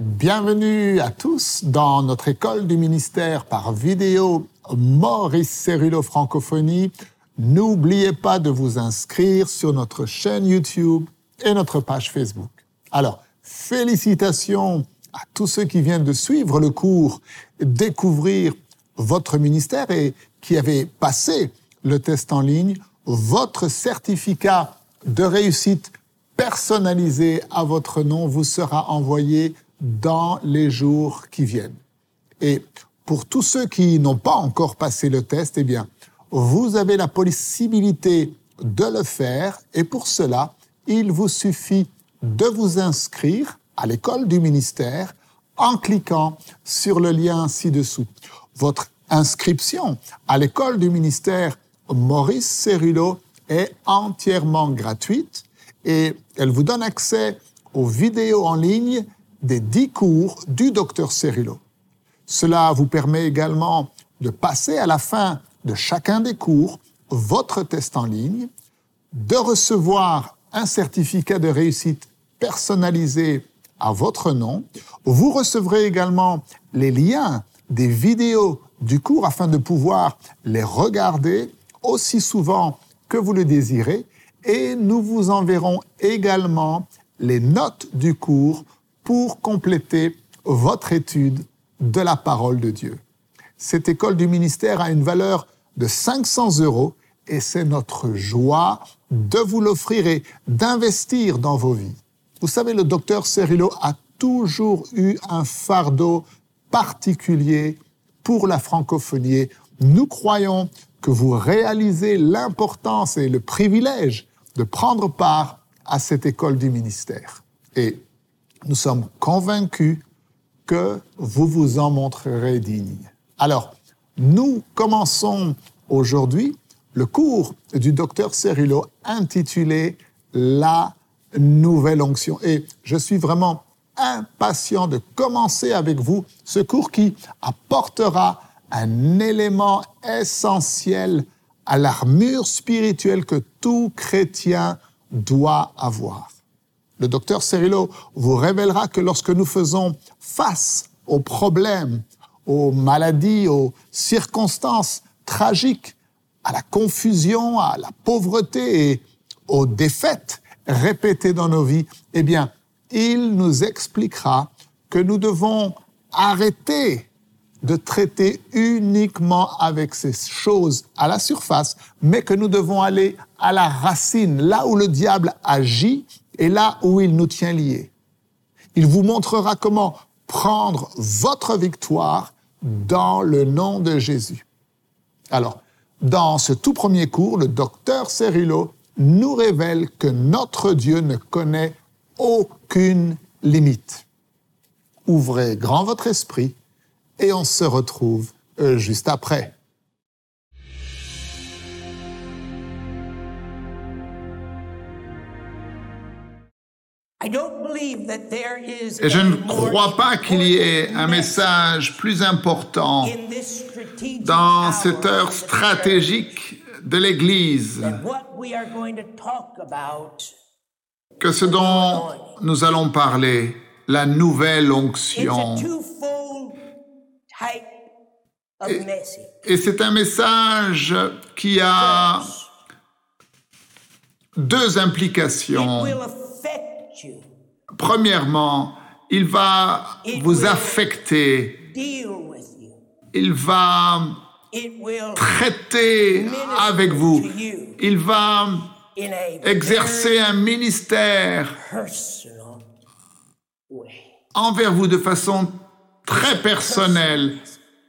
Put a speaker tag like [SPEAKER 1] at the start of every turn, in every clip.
[SPEAKER 1] Bienvenue à tous dans notre école du ministère par vidéo Maurice Cerullo Francophonie. N'oubliez pas de vous inscrire sur notre chaîne YouTube et notre page Facebook. Alors, félicitations à tous ceux qui viennent de suivre le cours Découvrir votre ministère et qui avaient passé le test en ligne. Votre certificat de réussite personnalisé à votre nom vous sera envoyé dans les jours qui viennent. Et pour tous ceux qui n'ont pas encore passé le test, eh bien, vous avez la possibilité de le faire et pour cela, il vous suffit de vous inscrire à l'école du ministère en cliquant sur le lien ci-dessous. Votre inscription à l'école du ministère Maurice Cerullo est entièrement gratuite et elle vous donne accès aux vidéos en ligne des dix cours du docteur Cerullo. Cela vous permet également de passer à la fin de chacun des cours votre test en ligne, de recevoir un certificat de réussite personnalisé à votre nom. Vous recevrez également les liens des vidéos du cours afin de pouvoir les regarder aussi souvent que vous le désirez et nous vous enverrons également les notes du cours pour compléter votre étude de la parole de Dieu. Cette école du ministère a une valeur de 500 euros et c'est notre joie de vous l'offrir et d'investir dans vos vies. Vous savez, le docteur Cerullo a toujours eu un fardeau particulier pour la francophonie. Nous croyons que vous réalisez l'importance et le privilège de prendre part à cette école du ministère. Et nous sommes convaincus que vous vous en montrerez digne. Alors, nous commençons aujourd'hui le cours du docteur Cerullo intitulé La nouvelle onction. Et je suis vraiment impatient de commencer avec vous ce cours qui apportera un élément essentiel à l'armure spirituelle que tout chrétien doit avoir. Le docteur Cerillo vous révélera que lorsque nous faisons face aux problèmes, aux maladies, aux circonstances tragiques, à la confusion, à la pauvreté et aux défaites répétées dans nos vies, eh bien, il nous expliquera que nous devons arrêter de traiter uniquement avec ces choses à la surface, mais que nous devons aller à la racine, là où le diable agit et là où il nous tient liés. Il vous montrera comment prendre votre victoire dans le nom de Jésus. Alors, dans ce tout premier cours, le docteur Cerullo nous révèle que notre Dieu ne connaît aucune limite. Ouvrez grand votre esprit et on se retrouve euh, juste après.
[SPEAKER 2] Et je ne crois pas qu'il y ait un message plus important dans cette heure stratégique de l'Église que ce dont nous allons parler, la nouvelle onction. Et, c'est un message qui a deux implications. Premièrement, il va vous affecter. Il va traiter avec vous. Il va exercer un ministère envers vous de façon très personnelle.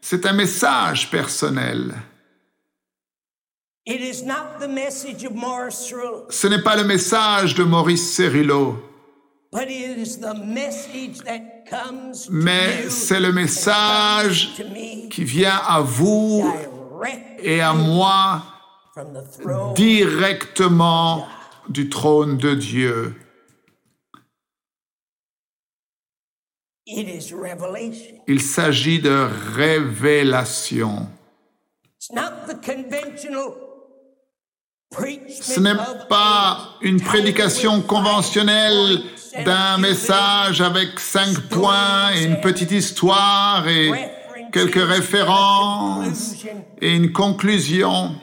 [SPEAKER 2] C'est un message personnel. Ce n'est pas le message de Maurice Cerullo, mais c'est le message qui vient à vous et à moi directement du trône de Dieu. Il s'agit de révélation. Ce n'est pas une prédication conventionnelle d'un message avec cinq points et une petite histoire et quelques références et une conclusion.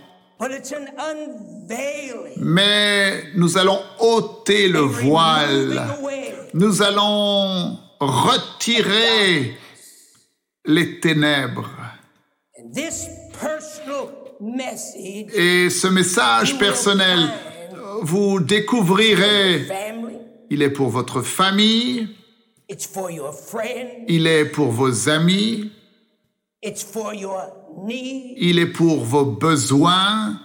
[SPEAKER 2] Mais nous allons ôter le voile. Nous allons retirer les ténèbres. Et ce message personnel, vous découvrirez, il est pour votre famille, il est pour vos amis, il est pour vos besoins,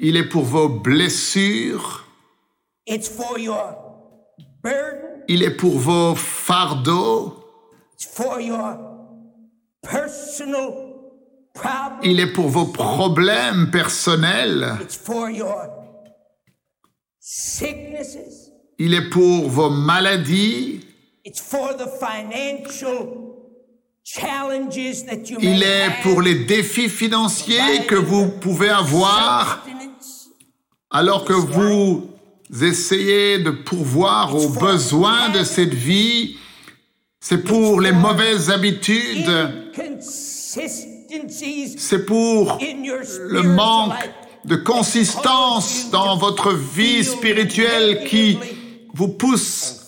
[SPEAKER 2] il est pour vos blessures, il est pour vos fardeaux, il est pour vos problèmes personnels. Il est pour vos maladies. Il est pour les défis financiers que vous pouvez avoir alors que vous essayez de pourvoir aux besoins de cette vie. C'est pour les mauvaises habitudes c'est pour le manque de consistance dans votre vie spirituelle qui vous pousse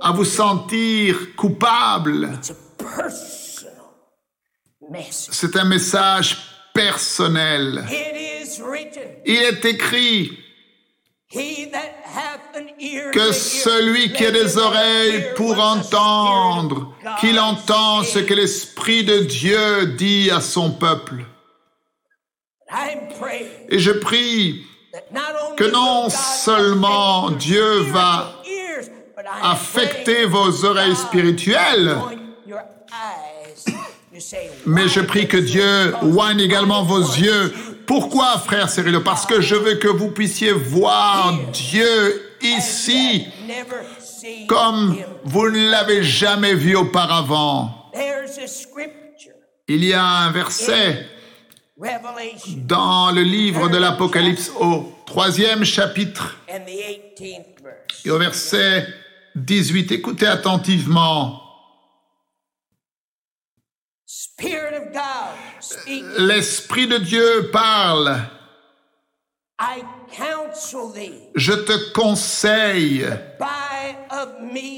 [SPEAKER 2] à vous sentir coupable. C'est un message personnel. Il est écrit que celui qui a des oreilles pour entendre, qu'il entend ce que l'Esprit de Dieu dit à son peuple. Et je prie que non seulement Dieu va affecter vos oreilles spirituelles, mais je prie que Dieu oigne également vos yeux pourquoi, frère Cyril? Parce que je veux que vous puissiez voir Dieu ici comme vous ne l'avez jamais vu auparavant. Il y a un verset dans le livre de l'Apocalypse au troisième chapitre et au verset 18. Écoutez attentivement. L'Esprit de Dieu parle. Je te conseille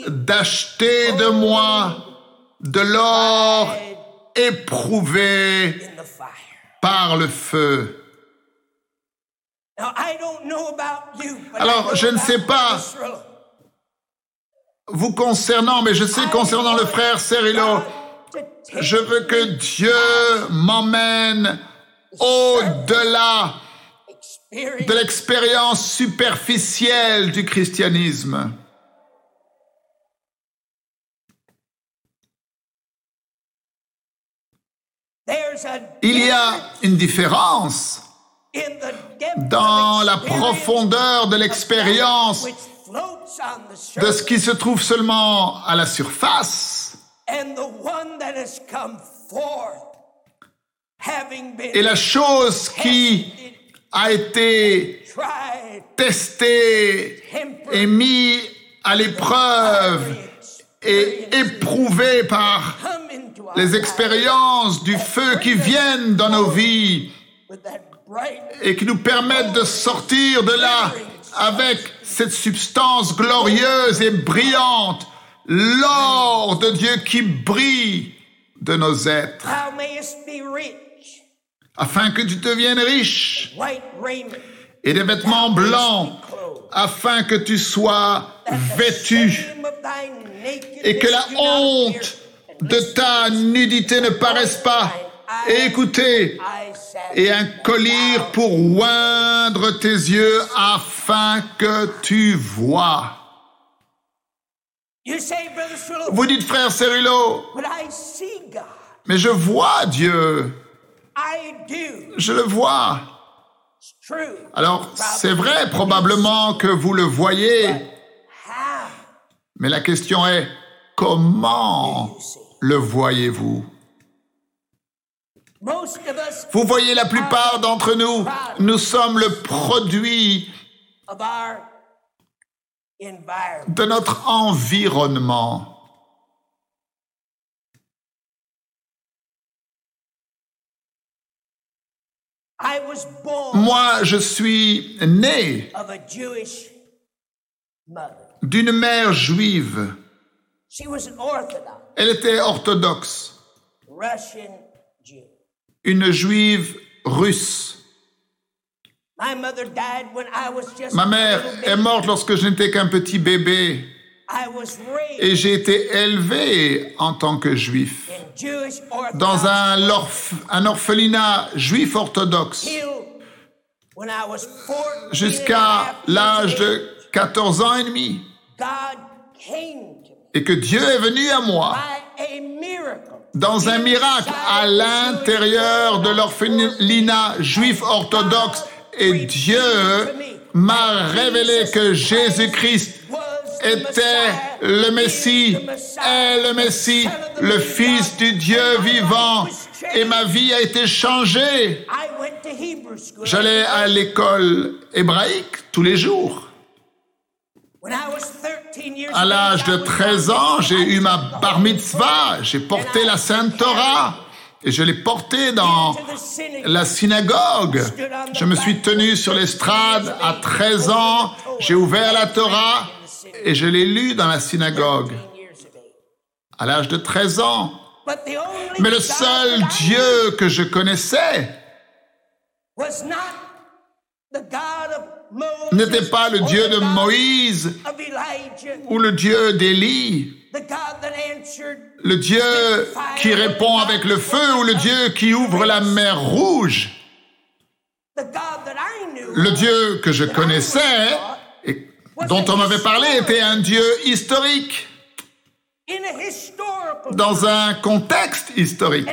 [SPEAKER 2] d'acheter de moi de l'or éprouvé par le feu. Alors, je ne sais pas vous concernant, mais je sais concernant le frère Cerilo, je veux que Dieu m'emmène au-delà de l'expérience superficielle du christianisme. Il y a une différence dans la profondeur de l'expérience de ce qui se trouve seulement à la surface et la chose qui a été testée et mise à l'épreuve et éprouvée par les expériences du feu qui viennent dans nos vies et qui nous permettent de sortir de là avec cette substance glorieuse et brillante l'or de Dieu qui brille de nos êtres, afin que tu deviennes riche, et des vêtements blancs, afin que tu sois vêtu, et que la honte de ta nudité ne paraisse pas. Et écoutez, et un collier pour oindre tes yeux afin que tu vois. Vous dites, frère Cerullo, mais je vois Dieu. Je le vois. Alors, c'est vrai probablement que vous le voyez, mais la question est, comment le voyez-vous? Vous voyez, la plupart d'entre nous, nous sommes le produit. De notre environnement.
[SPEAKER 3] I was born
[SPEAKER 2] Moi, je suis né
[SPEAKER 3] of a Jewish mother.
[SPEAKER 2] d'une mère juive.
[SPEAKER 3] She was an Orthodox
[SPEAKER 2] Elle était orthodoxe, une juive russe. Ma mère est morte lorsque je n'étais qu'un petit bébé.
[SPEAKER 3] I was raised
[SPEAKER 2] et j'ai été élevé en tant que juif. dans un, un orphelinat juif orthodoxe.
[SPEAKER 3] till when I was 14 and a
[SPEAKER 2] jusqu'à l'âge de 14 ans et demi. Et que Dieu est venu à moi. Dans un miracle à l'intérieur de l'orphelinat juif orthodoxe et Dieu m'a révélé que Jésus-Christ était le Messie, est le Messie, le Fils du Dieu vivant. Et ma vie a été changée. J'allais à l'école hébraïque tous les jours.
[SPEAKER 3] When I was 13 years
[SPEAKER 2] À l'âge de
[SPEAKER 3] was
[SPEAKER 2] 13
[SPEAKER 3] baptized.
[SPEAKER 2] ans, j'ai eu ma bar mitzvah, j'ai porté la Sainte Torah et je l'ai portée dans la synagogue. Je me suis tenu sur l'estrade à 13 ans, j'ai ouvert la Torah et je l'ai lue dans la synagogue
[SPEAKER 3] 13 years of age.
[SPEAKER 2] à l'âge de 13 ans. Mais le seul Dieu que je connaissais n'était pas le Dieu de Moïse ou le Dieu d'Élie, le Dieu qui répond avec le feu ou le Dieu qui ouvre la mer rouge?
[SPEAKER 3] the God that I knew.
[SPEAKER 2] Le Dieu que je connaissais et dont on m'avait parlé était un Dieu historique,
[SPEAKER 3] in a historical
[SPEAKER 2] dans un contexte historique.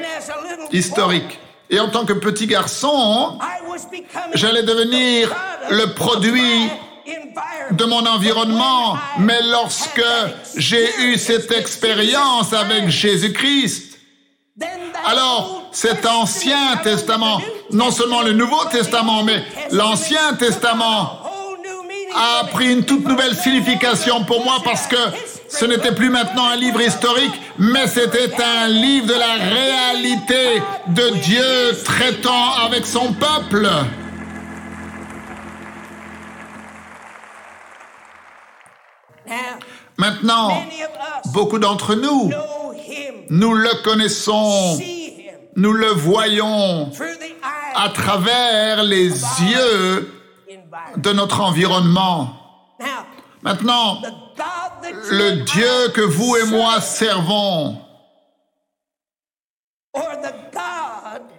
[SPEAKER 2] historique. Et en tant que petit garçon,
[SPEAKER 3] boy, I was becoming
[SPEAKER 2] j'allais devenir le produit. De mon environnement. Mais lorsque j'ai eu cette expérience avec Jésus-Christ, alors cet Ancien Testament, non seulement le Nouveau Testament, mais l'Ancien Testament, a pris une toute nouvelle signification pour moi parce que ce n'était plus maintenant un livre historique, mais c'était un livre de la réalité de Dieu traitant avec son peuple. Maintenant, beaucoup d'entre nous, nous le connaissons, nous le voyons à travers les yeux de notre environnement. Maintenant, le Dieu que vous et moi servons,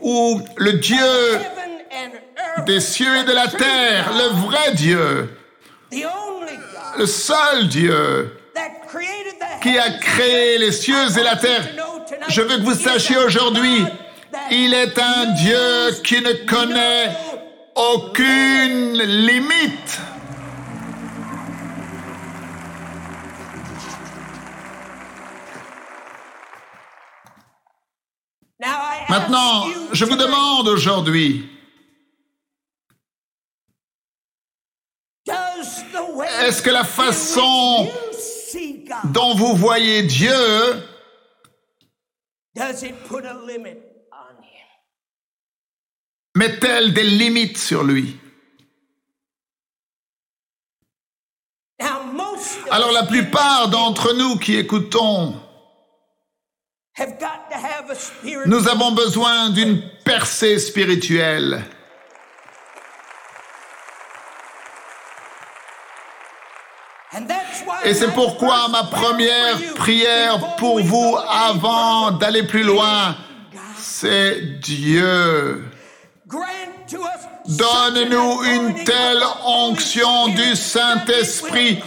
[SPEAKER 2] ou le Dieu des cieux et de la terre, le vrai Dieu, le seul Dieu qui a créé les cieux et la terre. Je veux que vous sachiez aujourd'hui, il est un Dieu qui ne connaît aucune limite. Maintenant, je vous demande aujourd'hui, est-ce que la façon dont vous voyez Dieu met-elle des limites sur lui? Alors la plupart d'entre nous qui écoutons, nous avons besoin d'une percée spirituelle. Et c'est pourquoi ma première prière pour vous avant d'aller plus loin, c'est Dieu. Donne-nous une telle onction du Saint-Esprit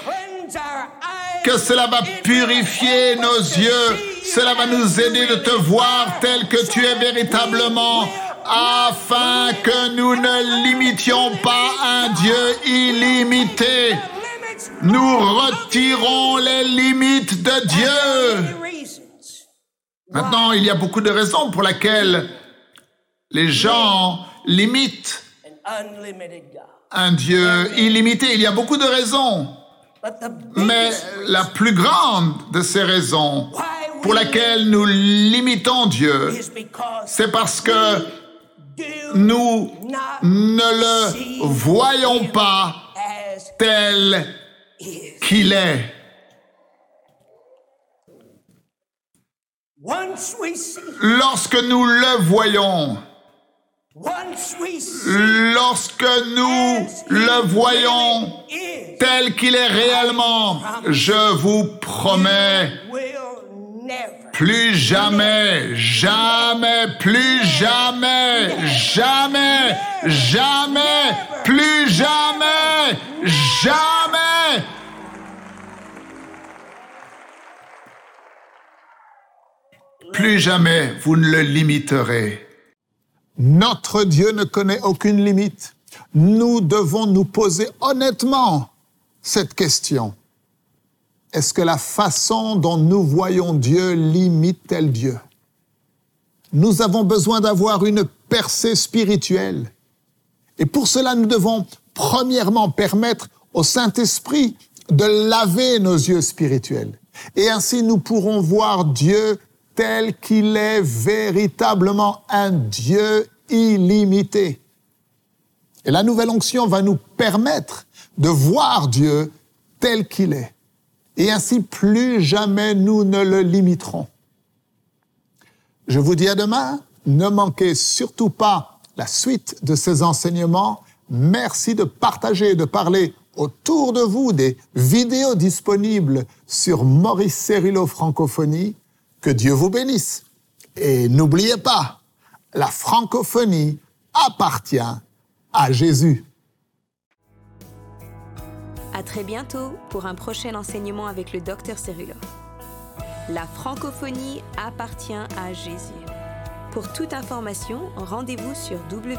[SPEAKER 2] que cela va purifier nos yeux, cela va nous aider de te voir tel que tu es véritablement, afin que nous ne limitions pas un Dieu illimité. Nous retirons les limites de Dieu. Maintenant, il y a beaucoup de raisons pour lesquelles Les gens limitent un Dieu illimité. Il y a beaucoup de raisons. Mais la plus grande de ces raisons pour laquelle nous limitons Dieu, c'est parce que nous ne le voyons pas
[SPEAKER 3] as
[SPEAKER 2] tel. Qu'il est.
[SPEAKER 3] Once we see,
[SPEAKER 2] Lorsque nous le voyons,
[SPEAKER 3] once we see
[SPEAKER 2] lorsque nous le voyons tel qu'il est réellement, je vous promets, plus jamais, jamais, plus jamais, jamais, jamais, plus jamais, jamais. Plus jamais vous ne le limiterez.
[SPEAKER 1] Notre Dieu ne connaît aucune limite. Nous devons nous poser honnêtement cette question. Est-ce que la façon dont nous voyons Dieu limite-t-elle Dieu? Nous avons besoin d'avoir une percée spirituelle. Et pour cela, nous devons premièrement permettre au Saint-Esprit de laver nos yeux spirituels. Et ainsi, nous pourrons voir Dieu tel qu'il est véritablement un Dieu illimité. Et la nouvelle onction va nous permettre de voir Dieu tel qu'il est. Et ainsi, plus jamais nous ne le limiterons. Je vous dis à demain. Ne manquez surtout pas la suite de ces enseignements. Merci de partager et de parler autour de vous des vidéos disponibles sur Maurice Cerullo Francophonie. Que Dieu vous bénisse. Et n'oubliez pas, la francophonie appartient à Jésus.
[SPEAKER 4] À très bientôt pour un prochain enseignement avec le Dr Cerullo. La francophonie appartient à Jésus. Pour toute information, rendez-vous sur www.mcwe.fr.